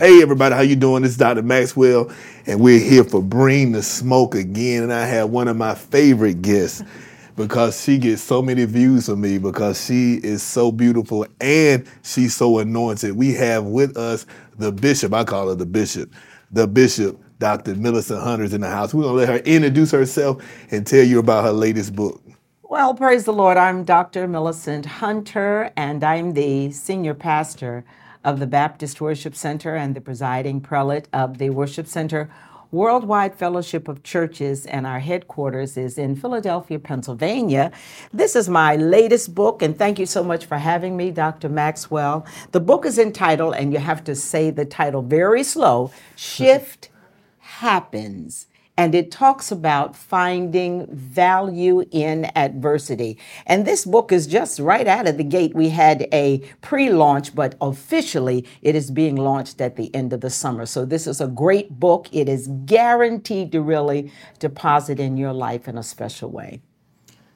Hey everybody, how you doing? This is Dr. Maxwell, and we're here for Bring the Smoke again. And I have one of my favorite guests because she gets so many views from me because she is so beautiful and she's so anointed. We have with us the bishop, I call her the bishop, the bishop, Dr. Millicent Hunter's in the house. We're gonna let her introduce herself and tell you about her latest book. Well, praise the Lord. I'm Dr. Millicent Hunter, and I'm the senior pastor of the Baptist Worship Center and the presiding prelate of the Worship Center Worldwide Fellowship of Churches, and our headquarters is in Philadelphia, Pennsylvania. This is my latest book, and thank you so much for having me, Dr. Maxwell. The book is entitled, and you have to say the title very slow Shift Happens and it talks about finding value in adversity. And this book is just right out of the gate. We had a pre launch, but officially it is being launched at the end of the summer. So this is a great book. It is guaranteed to really deposit in your life in a special way.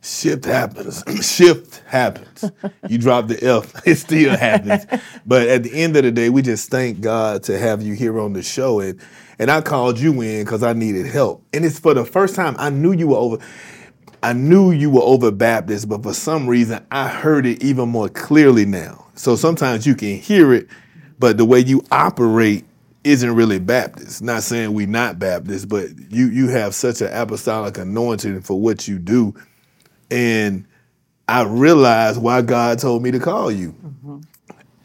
Shift happens. Shift happens. You drop the F, it still happens. But at the end of the day, we just thank God to have you here on the show. And and I called you in because I needed help. And it's for the first time I knew you were over. I knew you were over Baptist, but for some reason I heard it even more clearly now. So sometimes you can hear it, but the way you operate isn't really Baptist. Not saying we not Baptist, but you you have such an apostolic anointing for what you do, and I realized why God told me to call you. Mm-hmm.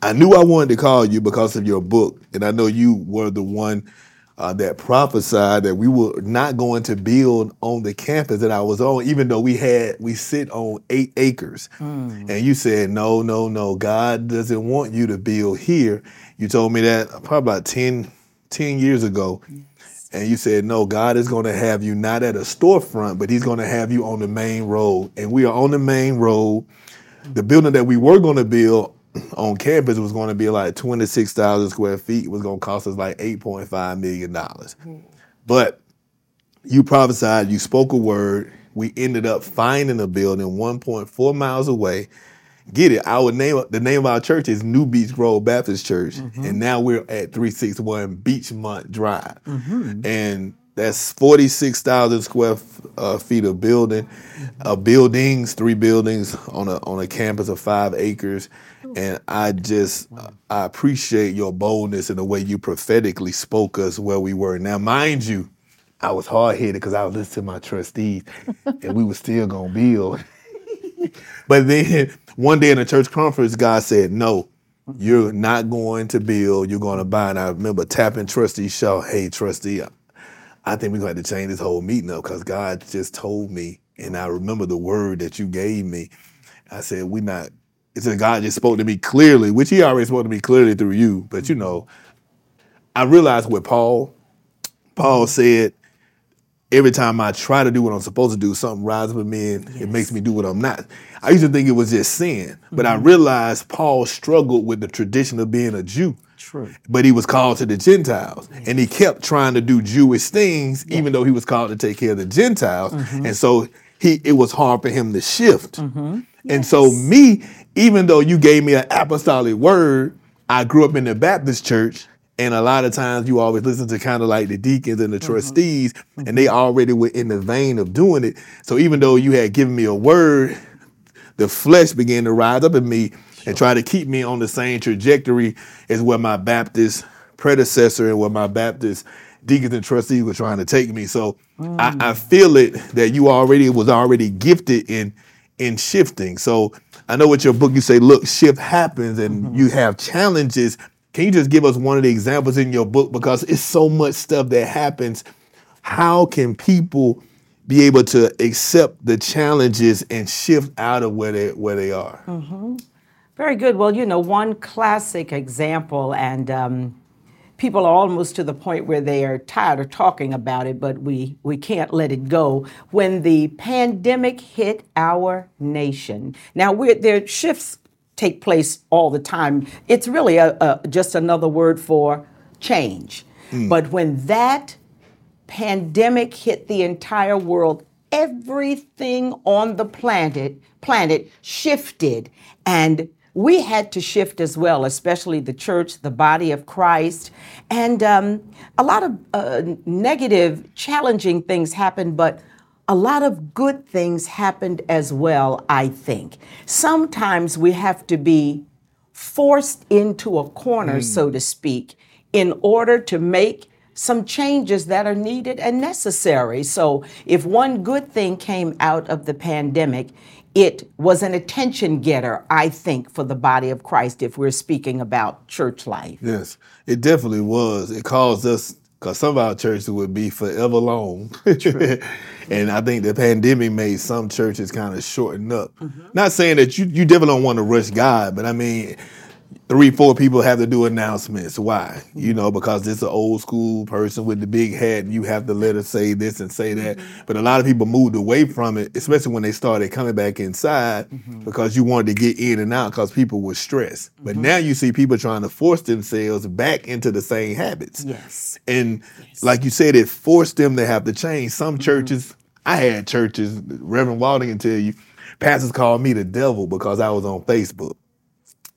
I knew I wanted to call you because of your book, and I know you were the one uh, that prophesied that we were not going to build on the campus that I was on, even though we had we sit on eight acres. Mm. And you said, no, no, no, God doesn't want you to build here. You told me that probably about 10, 10 years ago. Yes. And you said, no, God is going to have you not at a storefront, but He's going to have you on the main road. And we are on the main road. The building that we were going to build on campus was going to be like 26,000 square feet. It was going to cost us like $8.5 million. Mm-hmm. But you prophesied, you spoke a word. We ended up finding a building 1.4 miles away. Get it? Our name, the name of our church is New Beach Grove Baptist Church, mm-hmm. and now we're at 361 Beechmont Drive, mm-hmm. and that's 46,000 square uh, feet of building, uh, buildings, three buildings on a on a campus of five acres and I just I appreciate your boldness and the way you prophetically spoke us where we were. Now, mind you, I was hard headed because I was listening to my trustees, and we were still gonna build. but then one day in a church conference, God said, "No, you're not going to build. You're going to buy." And I remember tapping Trustee Shaw, "Hey, Trustee, I think we're going to have to change this whole meeting up because God just told me, and I remember the word that you gave me. I said, we're not it's a God just spoke to me clearly, which he already spoke to me clearly through you. But you mm-hmm. know, I realized with Paul, Paul said, every time I try to do what I'm supposed to do, something rises up in me and yes. it makes me do what I'm not. I used to think it was just sin, but mm-hmm. I realized Paul struggled with the tradition of being a Jew. True. But he was called to the Gentiles. Yes. And he kept trying to do Jewish things, yes. even though he was called to take care of the Gentiles. Mm-hmm. And so he it was hard for him to shift. Mm-hmm. And so me, even though you gave me an apostolic word, I grew up in the Baptist church. And a lot of times you always listen to kind of like the deacons and the mm-hmm. trustees, mm-hmm. and they already were in the vein of doing it. So even though you had given me a word, the flesh began to rise up in me and try to keep me on the same trajectory as where my Baptist predecessor and where my Baptist deacons and trustees were trying to take me. So mm. I, I, feel it that you already was already gifted in in shifting. So I know with your book you say, look, shift happens and mm-hmm. you have challenges. Can you just give us one of the examples in your book? Because it's so much stuff that happens. How can people be able to accept the challenges and shift out of where they where they are? Mm-hmm. Very good. Well, you know, one classic example, and um, people are almost to the point where they are tired of talking about it, but we, we can't let it go. When the pandemic hit our nation, now we're, there shifts take place all the time. It's really a, a just another word for change. Mm. But when that pandemic hit the entire world, everything on the planet planet shifted and we had to shift as well, especially the church, the body of Christ. And um, a lot of uh, negative, challenging things happened, but a lot of good things happened as well, I think. Sometimes we have to be forced into a corner, mm. so to speak, in order to make some changes that are needed and necessary. So, if one good thing came out of the pandemic, it was an attention getter, I think, for the body of Christ if we're speaking about church life. Yes, it definitely was. It caused us, because some of our churches would be forever long. and I think the pandemic made some churches kind of shorten up. Mm-hmm. Not saying that you, you definitely don't want to rush God, but I mean, three, four people have to do announcements. Why? You know, because it's an old school person with the big hat, and you have to let her say this and say that. Mm-hmm. But a lot of people moved away from it, especially when they started coming back inside, mm-hmm. because you wanted to get in and out because people were stressed. But mm-hmm. now you see people trying to force themselves back into the same habits. Yes. And yes. like you said, it forced them to have to change. Some mm-hmm. churches, I had churches, Reverend Walden can tell you, pastors called me the devil because I was on Facebook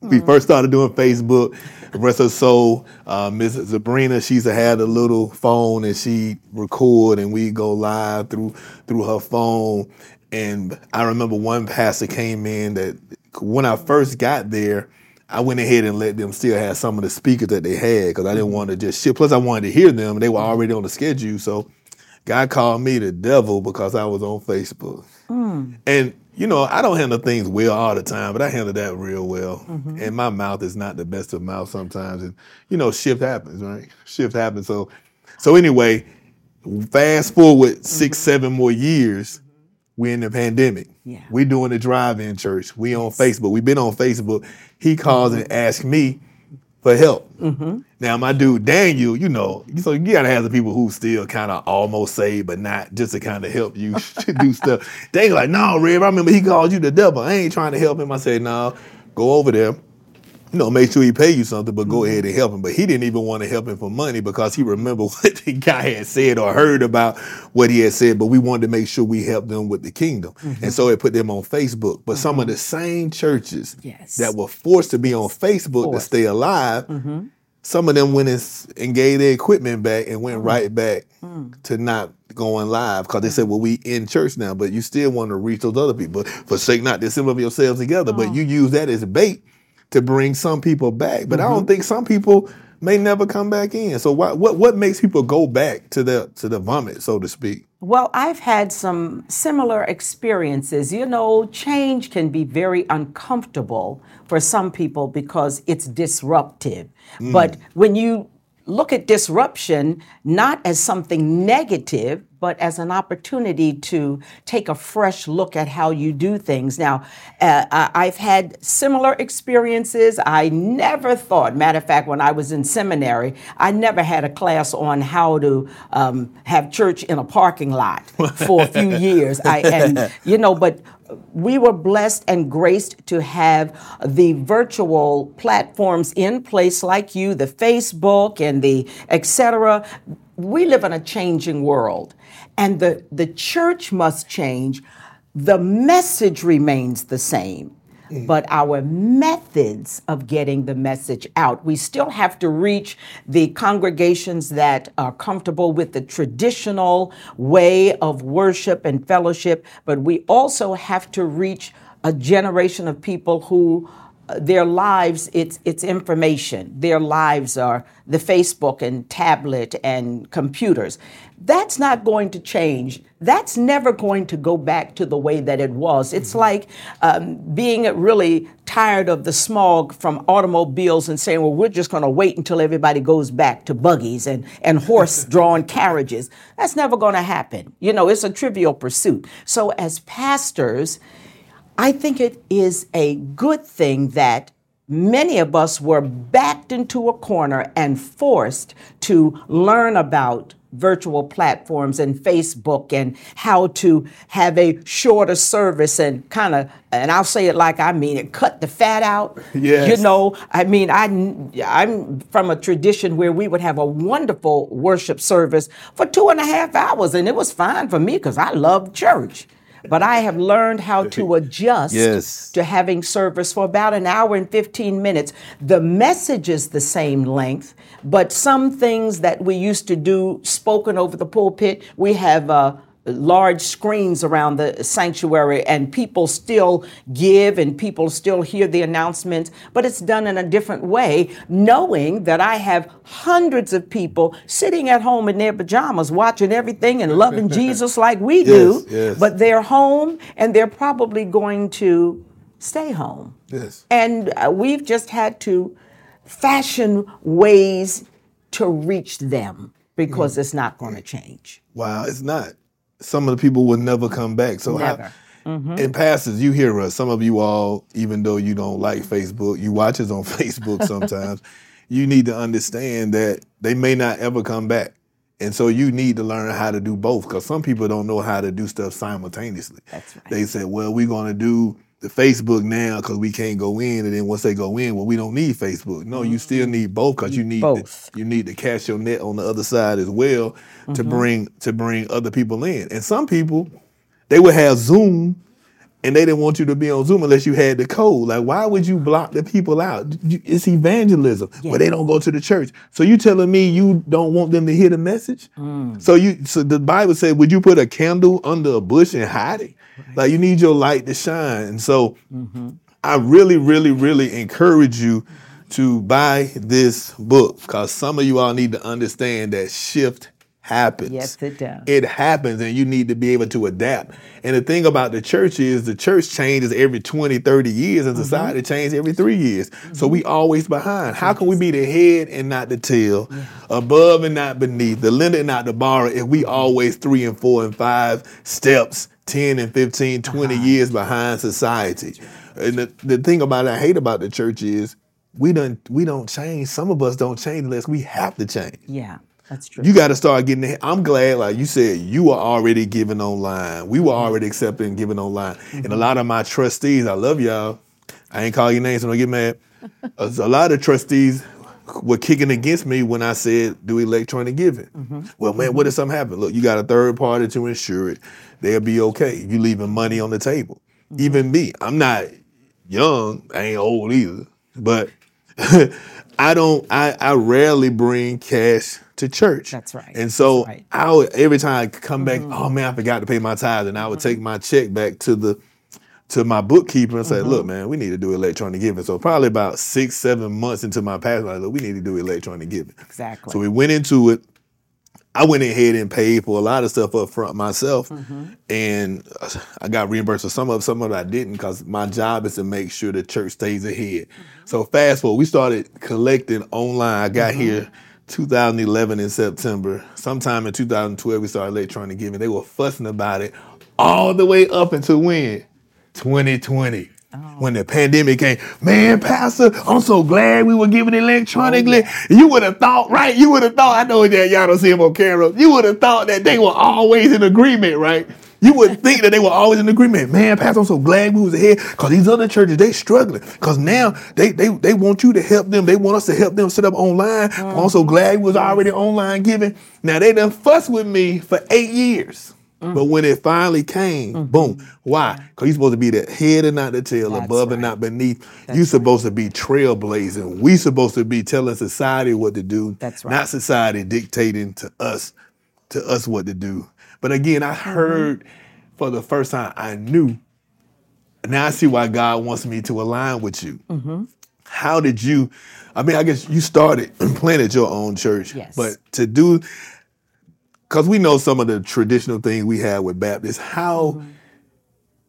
we first started doing Facebook. Rest of soul, uh, Miss Sabrina, she's had a little phone and she record and we go live through through her phone. And I remember one pastor came in that when I first got there, I went ahead and let them still have some of the speakers that they had because I didn't want to just ship. Plus, I wanted to hear them. They were already on the schedule. So God called me the devil because I was on Facebook. Mm. And you know, I don't handle things well all the time, but I handle that real well. Mm-hmm. And my mouth is not the best of mouth sometimes. And you know, shift happens, right? Shift happens. So, so anyway, fast forward 6 mm-hmm. seven more years, we're in the pandemic. Yeah. We're doing the drive-in church. We on Facebook. We've been on Facebook. He calls mm-hmm. and asks me for help. Mm-hmm. Now, my dude Daniel, you know, so you gotta have the people who still kind of almost say, but not just to kind of help you do stuff. Daniel like, no, Rev, I remember he called you the devil. I ain't trying to help him. I said, no, go over there you know, make sure he pay you something, but go mm-hmm. ahead and help him. But he didn't even want to help him for money because he remembered what the guy had said or heard about what he had said. But we wanted to make sure we helped them with the kingdom, mm-hmm. and so it put them on Facebook. But mm-hmm. some of mm-hmm. the same churches yes. that were forced to be on Facebook to stay alive, mm-hmm. Some of them went and, and gave their equipment back and went mm. right back mm. to not going live because they said, "Well, we in church now, but you still want to reach those other people. Forsake not the assembly of yourselves together." But you use that as bait to bring some people back. But mm-hmm. I don't think some people may never come back in. So what what what makes people go back to the to the vomit, so to speak? Well, I've had some similar experiences. You know, change can be very uncomfortable for some people because it's disruptive. Mm. But when you look at disruption not as something negative, but as an opportunity to take a fresh look at how you do things. Now, uh, I've had similar experiences. I never thought, matter of fact, when I was in seminary, I never had a class on how to um, have church in a parking lot for a few years. I, and, you know, but we were blessed and graced to have the virtual platforms in place like you, the Facebook and the etc. We live in a changing world, and the, the church must change. The message remains the same Mm. but our methods of getting the message out. We still have to reach the congregations that are comfortable with the traditional way of worship and fellowship, but we also have to reach a generation of people who their lives it's it's information. Their lives are the facebook and tablet and computers. That's not going to change. That's never going to go back to the way that it was. It's mm-hmm. like um, being really tired of the smog from automobiles and saying well we're just going to wait until everybody goes back to buggies and, and horse-drawn carriages. That's never going to happen. You know it's a trivial pursuit. So as pastors I think it is a good thing that many of us were backed into a corner and forced to learn about virtual platforms and Facebook and how to have a shorter service and kind of and I'll say it like I mean it cut the fat out yes. you know I mean I I'm from a tradition where we would have a wonderful worship service for two and a half hours and it was fine for me because I love church but I have learned how to adjust Yes. to having service for about an hour and 15 minutes. The message is the same length, but some things that we used to do spoken over the pulpit, we have uh, large screens around the sanctuary and people still give and people still hear the announcements, but it's done in a different way, knowing that I have hundreds of people sitting at home in their pajamas watching everything and loving Jesus like we do, yes. but they're home and they're probably going to stay home. Yes. And uh, we've just had to fashion ways to reach them because it's not going to change. Wow, it's not. Some of the people will never come back. So Never. Mm-hmm. and pastors, you hear us. Some of you all, even though you don't like Facebook, you watch us on Facebook sometimes. you need to understand that they may not ever come back. And so you need to learn how to do both because some people don't know how to do stuff simultaneously. That's right. They say, well, we're going to do the Facebook now because we can't go in. And then once they go in, well, we don't need Facebook. No, you still mm-hmm. need both because you need both. To, you need to cast your net on the other side as well to mm-hmm. bring to bring other people in. And some people, they would have Zoom and they didn't want you to be on Zoom unless you had the code. Like, why would you block the people out? It's evangelism, but they don't go to the church. So you telling me you don't want them to hear the message? Mm. So you, so the Bible said, would you put a candle under a bush and hide it? Like you need your light to shine. And so mm-hmm. I really, really, really encourage you to buy this book because some of you all need to understand that shift happens. Yes, it does. It happens and you need to be able to adapt. And the thing about the church is the church changes every 20, 30 years and mm-hmm. society changes every three years. So we mm-hmm. always behind. How can we be the head and not the tail, above and not beneath, the lender and not the borrower if we mm-hmm. always three and four and five steps, 10 and 15, 20 years behind society? And the, the thing about I hate about the church is we don't we don't change. Some of us don't change unless we have to change. Yeah, that's true. You got to start getting. The, I'm glad, like you said, you were already giving online. We were already accepting giving online, and a mm-hmm. lot of my trustees, I love y'all. I ain't call your names, so don't get mad. a, a lot of trustees were kicking against me when I said do electronic giving. Mm-hmm. Well, man, what if mm-hmm. something happen? Look, you got a third party to insure it. They'll be okay. You leaving money on the table. Even me, I'm not young. I ain't old either, but I don't. I, I rarely bring cash to church. That's right. And so right. I would every time I come back, mm-hmm. oh man, I forgot to pay my tithes, and I would take mm-hmm. my check back to the to my bookkeeper and say, mm-hmm. look, man, we need to do electronic giving. So probably about six, seven months into my past, I was like, look, we need to do electronic giving. Exactly. So we went into it. I went ahead and paid for a lot of stuff up front myself, and uh, I got reimbursed for some of it, some of it I didn't because my job is to make sure the church stays ahead. So fast forward, we started collecting online. I got here 2011 in September. Sometime in 2012, we started electronic giving. They were fussing about it all the way up until when 2020. When the pandemic came, man, Pastor, I'm so glad we were giving electronically. Oh, you would have thought, right? You would have thought, I know that y'all don't see him on camera. You would have thought that they were always in agreement, right? You would think that they were always in agreement. Man, Pastor, I'm so glad we was ahead because these other churches, they struggling. Because now they, they they want you to help them. They want us to help them set up online. I'm so mm. glad we was already online giving. Now they done fuss with me for eight years. Mm. But when it finally came, mm-hmm. boom. Why? Because you're supposed to be the head and not the tail, That's above and not beneath. you're supposed to be trailblazing. We supposed to be telling society what to do. That's right. Not society dictating to us, to us what to do. But again, I mm-hmm. heard for the first time, I knew. Now I see why God wants me to align with you. Mm-hmm. How did you? I mean, I guess you started and planted your own church, Yes. but to do because we know some of the traditional things we have with Baptists. How, mm-hmm.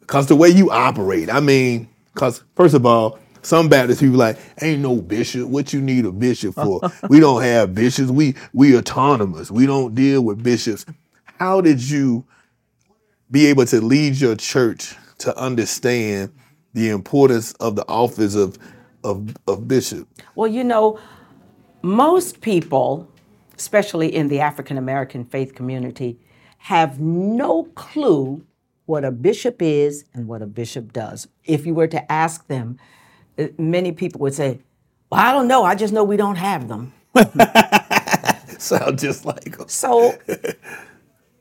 because the way you operate, I mean, because first of all, some Baptist people like, ain't no bishop. What you need a bishop for? we don't have bishops. We we autonomous. We don't deal with bishops. How did you be able to lead your church to understand the importance of the office of of, of bishop? Well, you know, most people, especially in the African American faith community, have no clue what a bishop is and what a bishop does. If you were to ask them, uh, many people would say, Well, I don't know. I just know we don't have them. Sound just like 'em. So,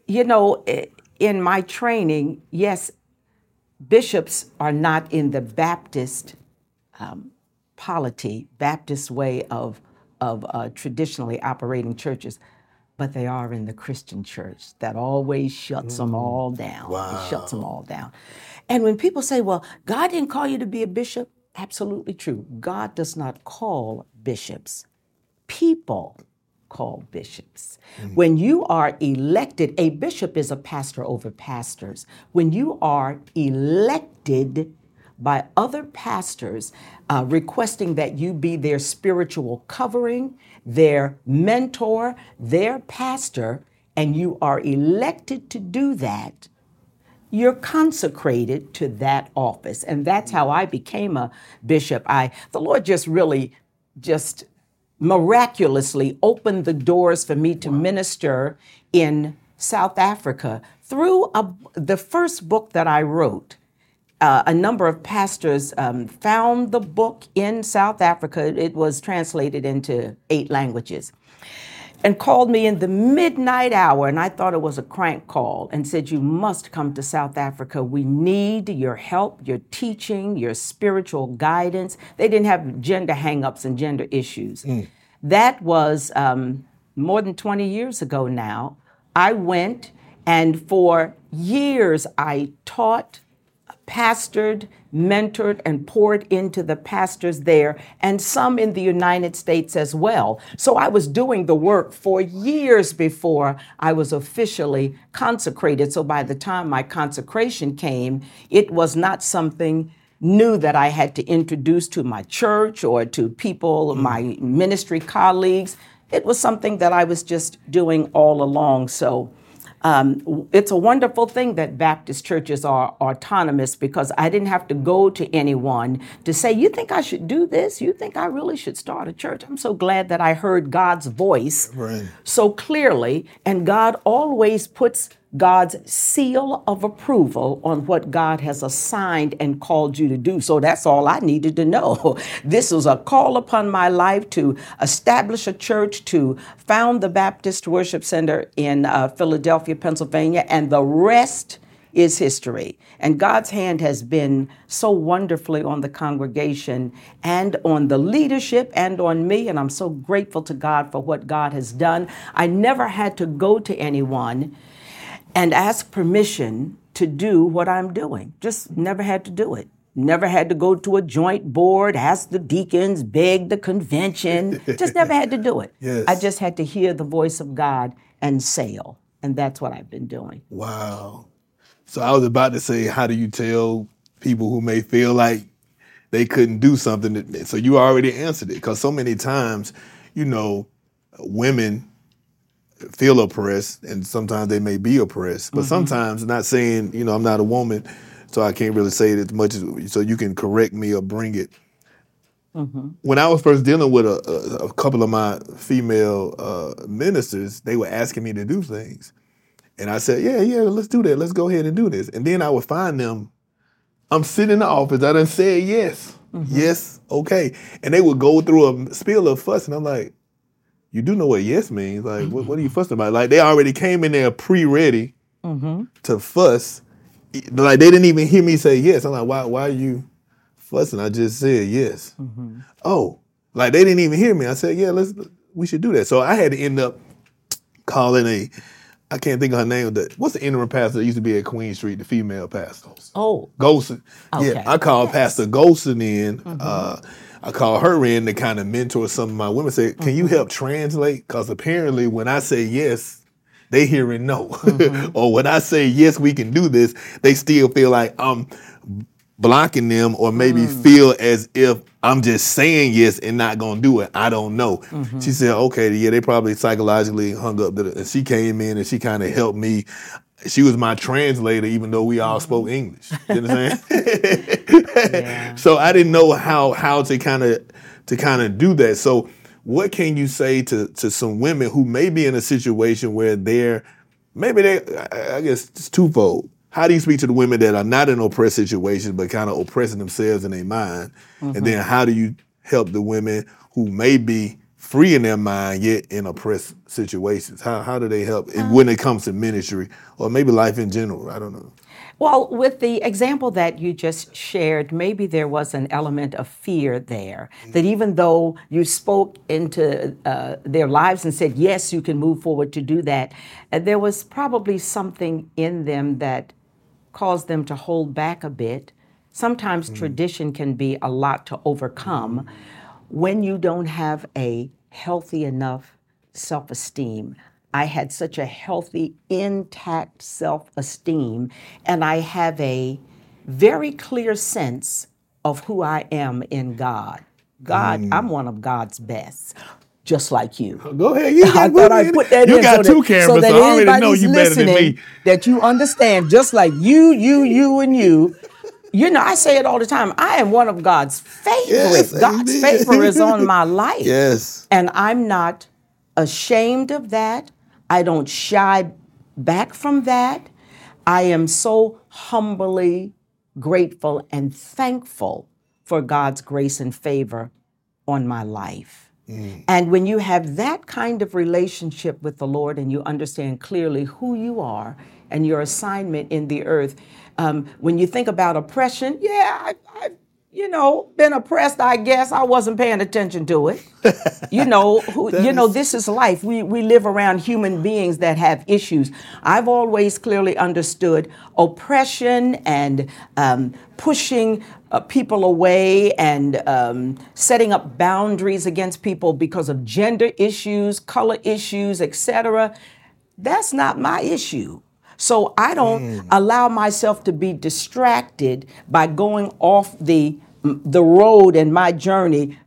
you know, in my training, yes, bishops are not in the Baptist um, polity, Baptist way of, of uh, traditionally operating churches, but they are in the Christian church that always shuts them all down. It shuts them all down. And when people say, well, God didn't call you to be a bishop, absolutely true. God does not call bishops, people call bishops. When you are elected, a bishop is a pastor over pastors. When you are elected by other pastors uh, requesting that you be their spiritual covering, their mentor, their pastor, and you are elected to do that, you're consecrated to that office and that's how i became a bishop i the lord just really just miraculously opened the doors for me to minister in south africa. Through a, the first book that i wrote uh, a number of pastors um, found the book in south africa. It was translated into eight languages and called me in the midnight hour, and I thought it was a crank call, and said, You must come to South Africa. We need your help, your teaching, your spiritual guidance. They didn't have gender hangups and gender issues. That was um, more than 20 years ago now. I went, and for years I taught pastored, mentored, and poured into the pastors there, and some in the United States as well. So I was doing the work for years before I was officially consecrated. So by the time my consecration came, it was not something new that I had to introduce to my church or to people, mm. my ministry colleagues. It was something that I was just doing all along. So um, it's a wonderful thing that Baptist churches are autonomous because I didn't have to go to anyone to say, You think I should do this? You think I really should start a church? I'm so glad that I heard God's voice Right. so clearly, and God always puts God's seal of approval on what God has assigned and called you to do. So that's all I needed to know. This was a call upon my life to establish a church, to found the Baptist Worship Center in uh, Philadelphia, Pennsylvania, and the rest is history. And God's hand has been so wonderfully on the congregation and on the leadership and on me. And I'm so grateful to God for what God has done. I never had to go to anyone and ask permission to do what I'm doing. Just never had to do it. Never had to go to a joint board, ask the deacons, beg the convention. Just never had to do it. Yes. I just had to hear the voice of God and sail. And that's what I've been doing. Wow. So I was about to say, how do you tell people who may feel like they couldn't do something? That, so you already answered it, because so many times, you know, women feel oppressed, and sometimes they may be oppressed. But mm-hmm. sometimes, not saying, you know, I'm not a woman, so I can't really say it as much as so you can correct me or bring it. Mm-hmm. When I was first dealing with a, a, a couple of my female uh, ministers, they were asking me to do things. And I said, yeah, yeah, let's do that. Let's go ahead and do this. And then I would find them, I'm sitting in the office, I done said yes. Mm-hmm. Yes, okay. And they would go through a spiel of fuss, and I'm like, you do know what yes means. Like, what, what are you mm-hmm. fussing about? Like, they already came in there pre-ready mm-hmm. to fuss. Like, they didn't even hear me say yes. I'm like, why, why are you fussing? I just said yes. Mm-hmm. Oh, like they didn't even hear me. I said, yeah, let's, we should do that. So I had to end up calling a, I can't think of her name. The, what's the interim pastor that used to be at Queen Street, the female pastor? Oh, Golson. Okay. Yeah, I called Pastor Golson in. Uh, I called her in to kind of mentor some of my women. Say, can you mm-hmm. help translate? Because apparently, when I say yes, they hearing no. Mm-hmm. or when I say yes, we can do this, they still feel like I'm blocking them, or maybe mm. feel as if I'm just saying yes and not gonna do it. I don't know. She mm-hmm. said, okay, yeah, they probably psychologically hung up. And uh, she came in and she kind of helped me she was my translator, even though we all spoke English. You understand? Yeah. So I didn't know how how to kind of to kind of do that. So what can you say to to some women who may be in a situation where they're maybe they I guess it's twofold. How do you speak to the women that are not in oppressed situations but kind of oppressing themselves in their mind? And then mm-hmm. how do you help the women who may be free in their mind yet in oppressed situations? How how do they help uh. when it comes to ministry or maybe life in general? I don't know. Well, with the example that you just shared, maybe there was an element of fear there. That even though you spoke into uh, their lives and said, yes, you can move forward to do that, uh, there was probably something in them that caused them to hold back a bit. Sometimes tradition can be a lot to overcome when you don't have a healthy enough self esteem. I had such a healthy, intact self esteem, and I have a very clear sense of who I am in God. God, mm. I'm one of God's best, just like you. Go ahead. You I got, thought I'd put that you in got so two that, cameras, so so, that I already know you better than listening, me. that you understand, just like you, you, you, and you. You know, I say it all the time. I am one of God's favorites. Yes, God's favor is on my life. Yes. And I'm not ashamed of that. I don't shy back from that. I am so humbly grateful and thankful for God's grace and favor on my life. And when you have that kind of relationship with the Lord and you understand clearly who you are and your assignment in the earth, um, when you think about oppression, yeah, I, I, you know, been oppressed. I guess I wasn't paying attention to it. you know, who, you know, this is life. We we live around human beings that have issues. I've always clearly understood oppression and um, pushing uh, people away and um, setting up boundaries against people because of gender issues, color issues, etc. That's not my issue. So I don't mm. allow myself to be distracted by going off the the road and my journey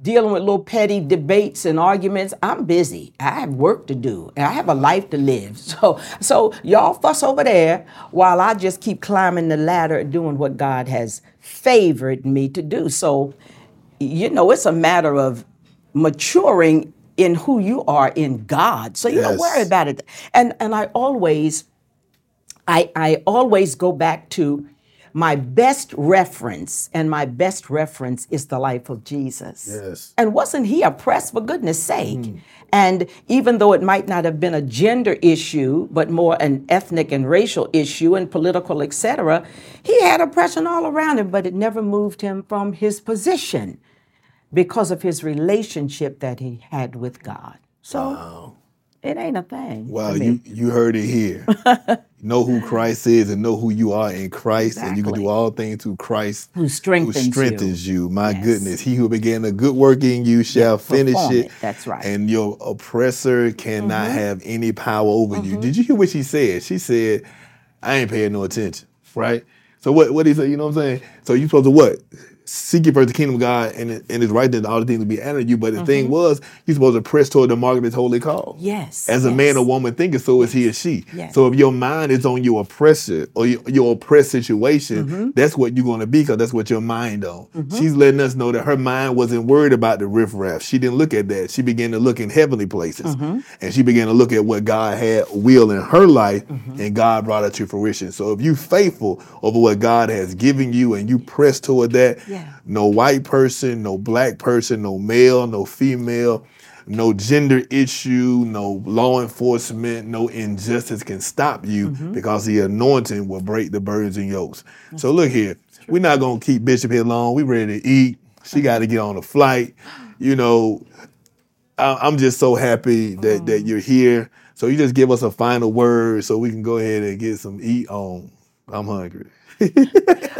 dealing with little petty debates and arguments. I'm busy. I have work to do. And I have a life to live. So so y'all fuss over there while I just keep climbing the ladder doing what God has favored me to do. So you know, it's a matter of maturing in who you are in God. So you don't worry about it. And and I always I, I always go back to my best reference, and my best reference is the life of Jesus. Yes. And wasn't he oppressed for goodness sake? Hmm. And even though it might not have been a gender issue, but more an ethnic and racial issue and political, etc., he had oppression all around him, but it never moved him from his position because of his relationship that he had with God. So it ain't a thing. Wow, you you heard it here. know who Christ is and know who you are in Christ, and you can do all things through Christ Who strengthens you. strengthens you. My Yes. goodness, He who began a good work in you shall finish it. it. That's right. Mm-hmm. And your oppressor cannot have any power over you. Did you hear what she said? She said, "I ain't paying no attention." Right. So what? What he say? You know what I'm saying? So you supposed to what? Seek ye first the kingdom of God and, and it's right that all the things will be added to you. But the thing was, you're supposed to press toward the mark of his holy call. Mm-hmm. Yes, As a yes. man or woman thinketh, so is he or she. Yes. So if your mind is on your oppressor or your, your oppressed situation, Mm-hmm. that's what you're going to be because that's what your mind on. She's letting us know that her mind wasn't worried about the riffraff. She didn't look at that. She began to look in heavenly places. Mm-hmm. And she began to look at what God had will in her life Mm-hmm. and God brought it to fruition. So if you faithful over what God has given you and you press toward that, Yeah. no white person, no black person, no male, no female, no gender issue, no law enforcement, no injustice can stop you Mm-hmm. because the anointing will break the burdens and yokes. So look here, we're not gonna keep Bishop here long. We ready to eat. She got to get on a flight. You know, I- I'm just so happy that that you're here. So you just give us a final word so we can go ahead and get some eat on. I'm hungry.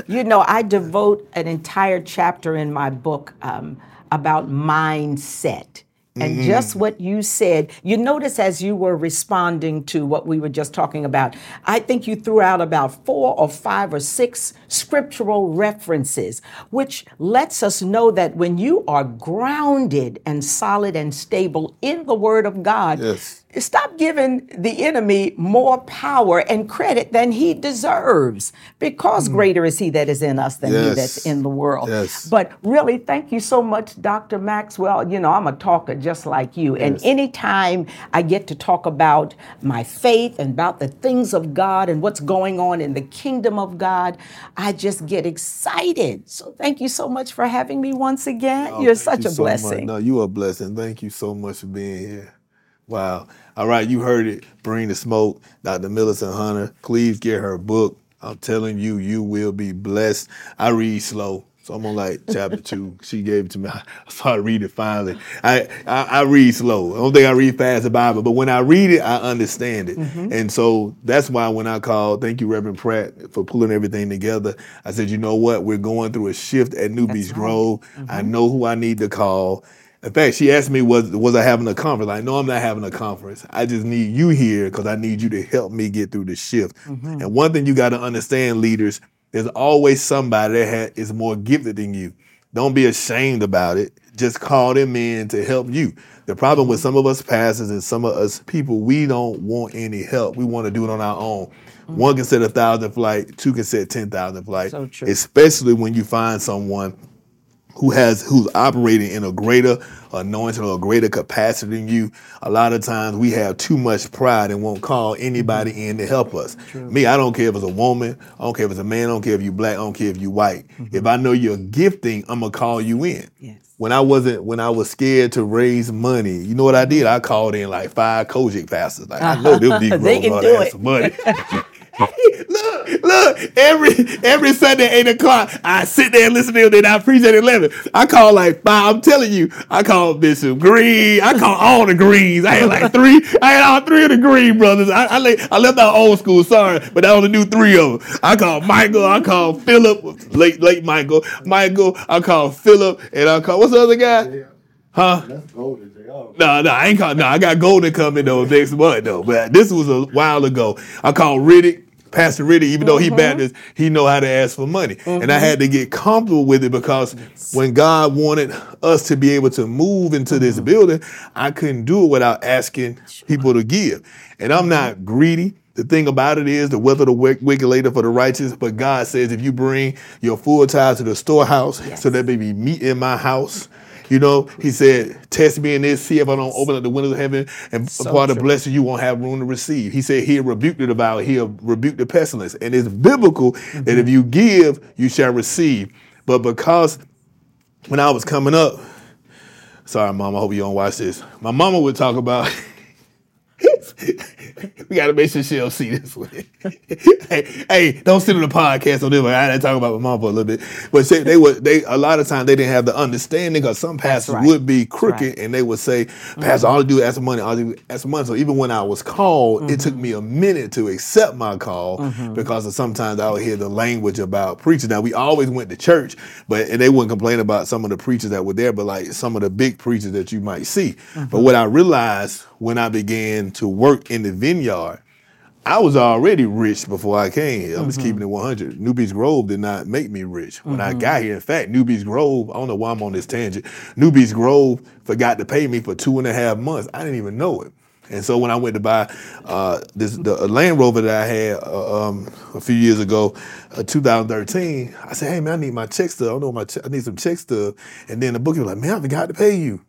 You know, I devote an entire chapter in my book um, about mindset. And just what you said, you notice as you were responding to what we were just talking about, I think you threw out about four or five or six scriptural references, which lets us know that when you are grounded and solid and stable in the Word of God, Yes. Stop giving the enemy more power and credit than he deserves because hmm. greater is he that is in us than he that's in the world. Yes. But really, thank you so much, Dr. Maxwell. You know, I'm a talker just like you. And anytime I get to talk about my faith and about the things of God and what's going on in the kingdom of God, I just get excited. So thank you so much for having me once again. Oh, You're Oh, such you a so much. blessing. No, you are a blessing. Thank you so much for being here. Wow. All right, you heard it. Bring the smoke. Dr. Millicent Hunter. Please get her book. I'm telling you, you will be blessed. I read slow. So I'm on like chapter two. She gave it to me. I started reading it finally. I, I I read slow. I don't think I read fast the Bible, but when I read it, I understand it. Mm-hmm. And so that's why when I called, thank you, Reverend Pratt, for pulling everything together. I said, you know what? We're going through a shift at New Beach right. Grove. I mm-hmm. know who I need to call. In fact, she asked me, was was I having a conference? I know I'm not having a conference. I just need you here because I need you to help me get through the shift. Mm-hmm. And one thing you got to understand, leaders, there's always somebody that ha- is more gifted than you. Don't be ashamed about it. Just call them in to help you. The problem with some of us pastors and some of us people, we don't want any help. We want to do it on our own. One mm-hmm. can set a thousand flight, two can set ten thousand flight. So true. Especially when you find someone who has who's operating in a greater anointing or a greater capacity than you. A lot of times we have too much pride and won't call anybody mm-hmm. in to help us. Me, I don't care if it's a woman, I don't care if it's a man, I don't care if you black, I don't care if you white. Mm-hmm. If I know you're gifting, I'm gonna call you in. Yes. When I wasn't, when I was scared to raise money, you know what I mm-hmm. did? I called in like five COGIC pastors. Like I know them Negroes They can do it. some money. look, look, every every Sunday, 8 o'clock, I sit there and listen to them, then I preach at 11. I call like five, I'm telling you, I call Bishop Green, I call all the Greens. I had like three, I had all three of the Green brothers. I, I, I left out old school, sorry, but I only knew three of them. I called Michael, I called Philip, late, late Michael, Michael, I called Philip, and I called, what's the other guy? Huh? That's golden, JR. No, no, I ain't call. No, I got Golden coming though next month though. But this was a while ago. I called Riddick, Pastor Riddick, even though he mm-hmm. Baptist, he know how to ask for money, and I had to get comfortable with it because when God wanted us to be able to move into this mm-hmm. building, I couldn't do it without asking people to give. And I'm not mm-hmm. greedy. The thing about it is the wealth of the wick- wicked later for the righteous. But God says if you bring your full tithe to the storehouse, so there may be meat in my house. You know, he said, test me in this, see if I don't open up the windows of heaven and part of blessing you won't have room to receive. He said he'll rebuke the devourer, he'll rebuke the pestilence. And it's biblical that if mm-hmm. you give, you shall receive. But because when I was coming up, sorry, mom, I hope you don't watch this. My mama would talk about we gotta make sure she don't see this one. hey, hey, don't sit on the podcast on this one. I didn't talk about my mom for a little bit, but say they were they a lot of times they didn't have the understanding because some pastors right. would be crooked right. and they would say, mm-hmm. Pastor, all I do is ask for money, all I do is ask for money. So even when I was called, it took mm-hmm. me a minute to accept my call mm-hmm. because of sometimes I would hear the language about preachers. Now we always went to church, but and they wouldn't complain about some of the preachers that were there, but like some of the big preachers that you might see. But what I realized when I began to work in the vineyard, I was already rich before I came here. I'm just keeping it 100. New Beach Grove did not make me rich when I got here. In fact, New Beach Grove, I don't know why I'm on this tangent. New Beach Grove forgot to pay me for two and a half months. I didn't even know it. And so when I went to buy uh, this the Land Rover that I had uh, um, a few years ago, uh, 2013, I said, "Hey man, I need my check stub. I don't know my che- I need some check stub." And then the bookie was like, "Man, I forgot to pay you."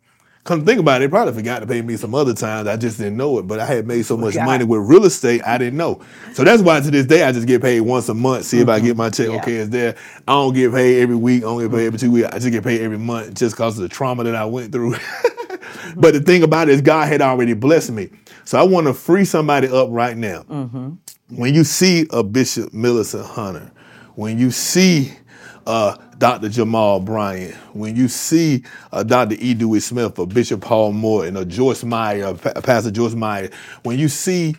Come think about it, they probably forgot to pay me some other times. I just didn't know it, but I had made so much money with real estate, I didn't know. So that's why to this day I just get paid once a month. See if I get mm-hmm. my check. Yeah. Okay, it's there. I don't get paid every week. I don't get paid every two weeks. I just get paid every month just because of the trauma that I went through. but the mm-hmm. thing about it is God had already blessed me. So I want to free somebody up right now. Mm-hmm. When you see a Bishop Millicent Hunter, when you see uh, Dr. Jamal Bryant, when you see uh, Dr. E. Dewey Smith or Bishop Paul Morton or Joyce Meyer, Pa- Pastor Joyce Meyer, when you see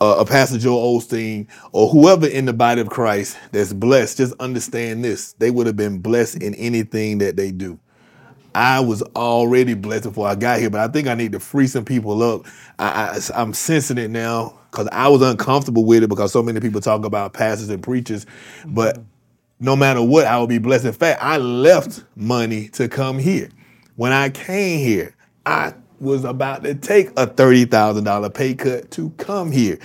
uh, a Pastor Joel Osteen or whoever in the body of Christ that's blessed, just understand this. They would have been blessed in anything that they do. I was already blessed before I got here, but I think I need to free some people up. I, I, am sensing it now because I was uncomfortable with it because so many people talk about pastors and preachers. But no matter what, I will be blessed. In fact, I left money to come here. When I came here, I was about to take a $30,000 pay cut to come here.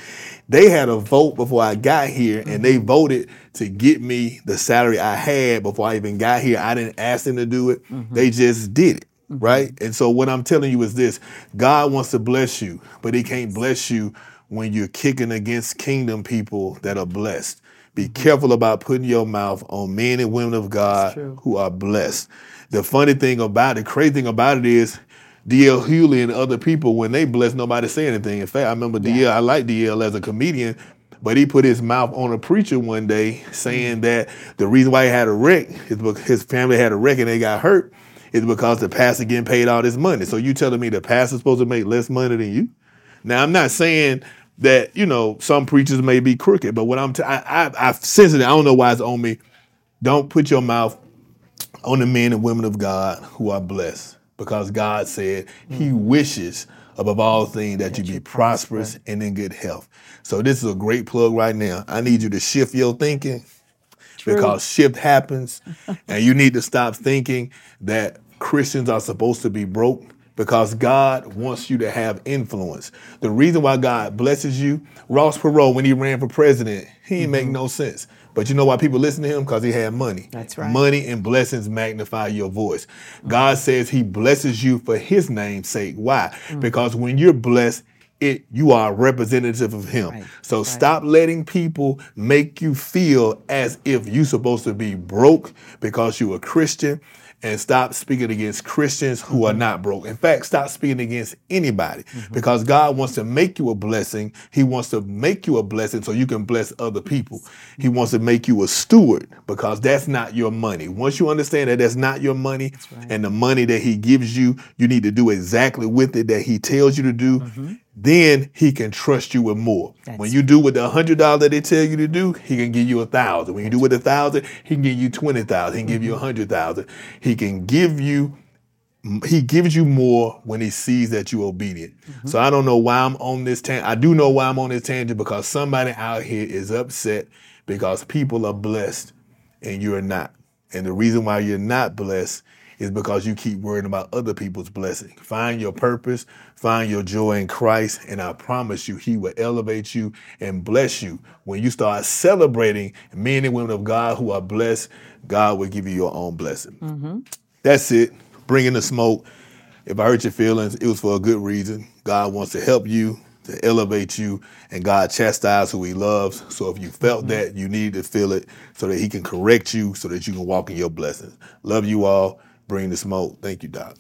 They had a vote before I got here and they mm-hmm. voted to get me the salary I had before I even got here. I didn't ask them to do it. Mm-hmm. They just did it. Mm-hmm. Right? And so what I'm telling you is this God wants to bless you, but he can't bless you when you're kicking against kingdom people that are blessed. Be careful about putting your mouth on men and women of God who are blessed. The funny thing about it, crazy thing about it is, DL Hughley and other people, when they bless, nobody say anything. In fact, I remember DL, I like DL as a comedian, but he put his mouth on a preacher one day saying that the reason why he had a wreck is because his family had a wreck and they got hurt is because the pastor getting paid all this money. So you telling me the pastor's supposed to make less money than you? Now I'm not saying that you know some preachers may be crooked, but what I'm t- I, I I've sensed it. I don't know why it's on me. Don't put your mouth on the men and women of God who are blessed, because God said He wishes above all things that, you be prosperous and in good health. So this is a great plug right now. I need you to shift your thinking because shift happens, and you need to stop thinking that Christians are supposed to be broke because God wants you to have influence. The reason why God blesses you, Ross Perot, when he ran for president, he didn't make mm-hmm. no sense. But you know why people listen to him? Because he had money. That's right. Money and blessings magnify your voice. God mm-hmm. says he blesses you for his name's sake. Why? Mm. Because when you're blessed, it you are representative of him. Right. So Right. stop letting people make you feel as if you're supposed to be broke because you're a Christian and stop speaking against Christians who Mm-hmm. are not broke. In fact, stop speaking against anybody because God wants to make you a blessing. He wants to make you a blessing so you can bless other people. He wants to make you a steward because that's not your money. Once you understand that that's not your money and the money that he gives you, you need to do exactly with it that he tells you to do. Then he can trust you with more. when you do what the hundred dollars that they tell you to do, he can give you a thousand. When you do with a thousand, he can give you twenty thousand. He can give you a mm-hmm. hundred thousand. He can give you he gives you more when he sees that you're obedient. Mm-hmm. So I don't know why I'm on this tangent. I do know why I'm on this tangent because somebody out here is upset because people are blessed and you're not. And the reason why you're not blessed is because you keep worrying about other people's blessing. Find your purpose, find your joy in Christ, and I promise you, He will elevate you and bless you. When you start celebrating men and women of God who are blessed, God will give you your own blessing. Mm-hmm. That's it. Bring in the smoke. If I hurt your feelings, it was for a good reason. God wants to help you, to elevate you, and God chastises who He loves. So if you felt mm-hmm. that, you need to feel it so that He can correct you, so that you can walk in your blessings. Love you all bring the smoke. Thank you, Doc.